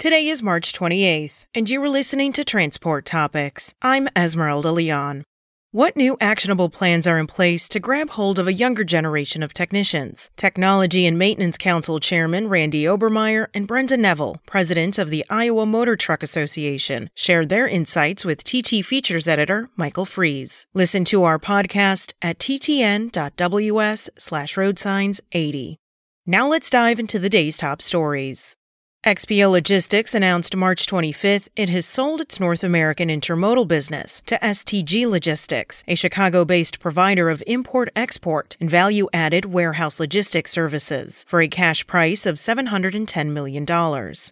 Today is March 28th, and you are listening to Transport Topics. I'm Esmeralda Leon. What new actionable plans are in place to grab hold of a younger generation of technicians? Technology and Maintenance Council Chairman Randy Obermeyer and Brenda Neville, president of the Iowa Motor Truck Association, shared their insights with TT Features editor Michael Freeze. Listen to our podcast at ttn.ws slash roadsigns80. Now let's dive into the day's top stories. XPO Logistics announced March 25th it has sold its North American intermodal business to STG Logistics, a Chicago based provider of import export and value added warehouse logistics services, for a cash price of $710 million.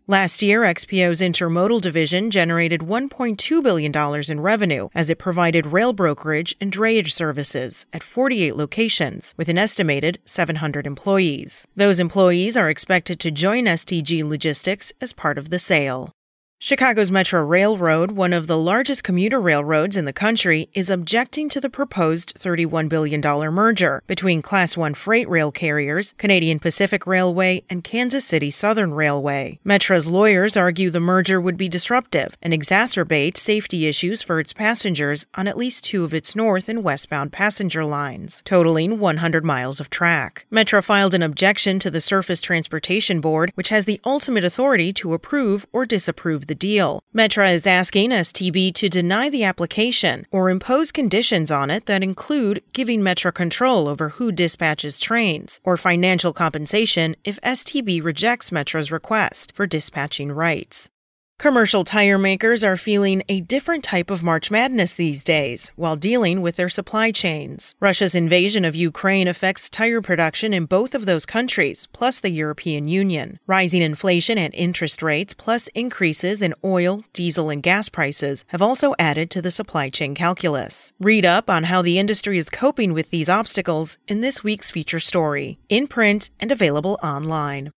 Last year, XPO's intermodal division generated $1.2 billion in revenue as it provided rail brokerage and drayage services at 48 locations with an estimated 700 employees. Those employees are expected to join STG Logistics as part of the sale. Chicago's Metra Railroad, one of the largest commuter railroads in the country, is objecting to the proposed $31 billion merger between Class 1 freight rail carriers, Canadian Pacific Railway, and Kansas City Southern Railway. Metra's lawyers argue the merger would be disruptive and exacerbate safety issues for its passengers on at least two of its north and westbound passenger lines, totaling 100 miles of track. Metra filed an objection to the Surface Transportation Board, which has the ultimate authority to approve or disapprove the deal. Metra is asking STB to deny the application or impose conditions on it that include giving Metra control over who dispatches trains or financial compensation if STB rejects Metra's request for dispatching rights. Commercial tire makers are feeling a different type of March Madness these days while dealing with their supply chains. Russia's invasion of Ukraine affects tire production in both of those countries, plus the European Union. Rising inflation and interest rates, plus increases in oil, diesel, and gas prices, have also added to the supply chain calculus. Read up on how the industry is coping with these obstacles in this week's feature story, in print and available online.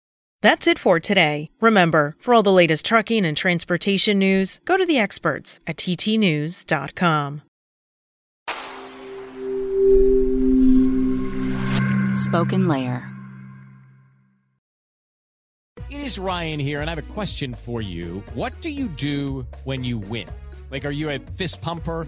That's it for today. Remember, for all the latest trucking and transportation news, go to the experts at ttnews.com. Spoken Layer. It is Ryan here, and I have a question for you. What do you do when you win? Like, are you a fist pumper?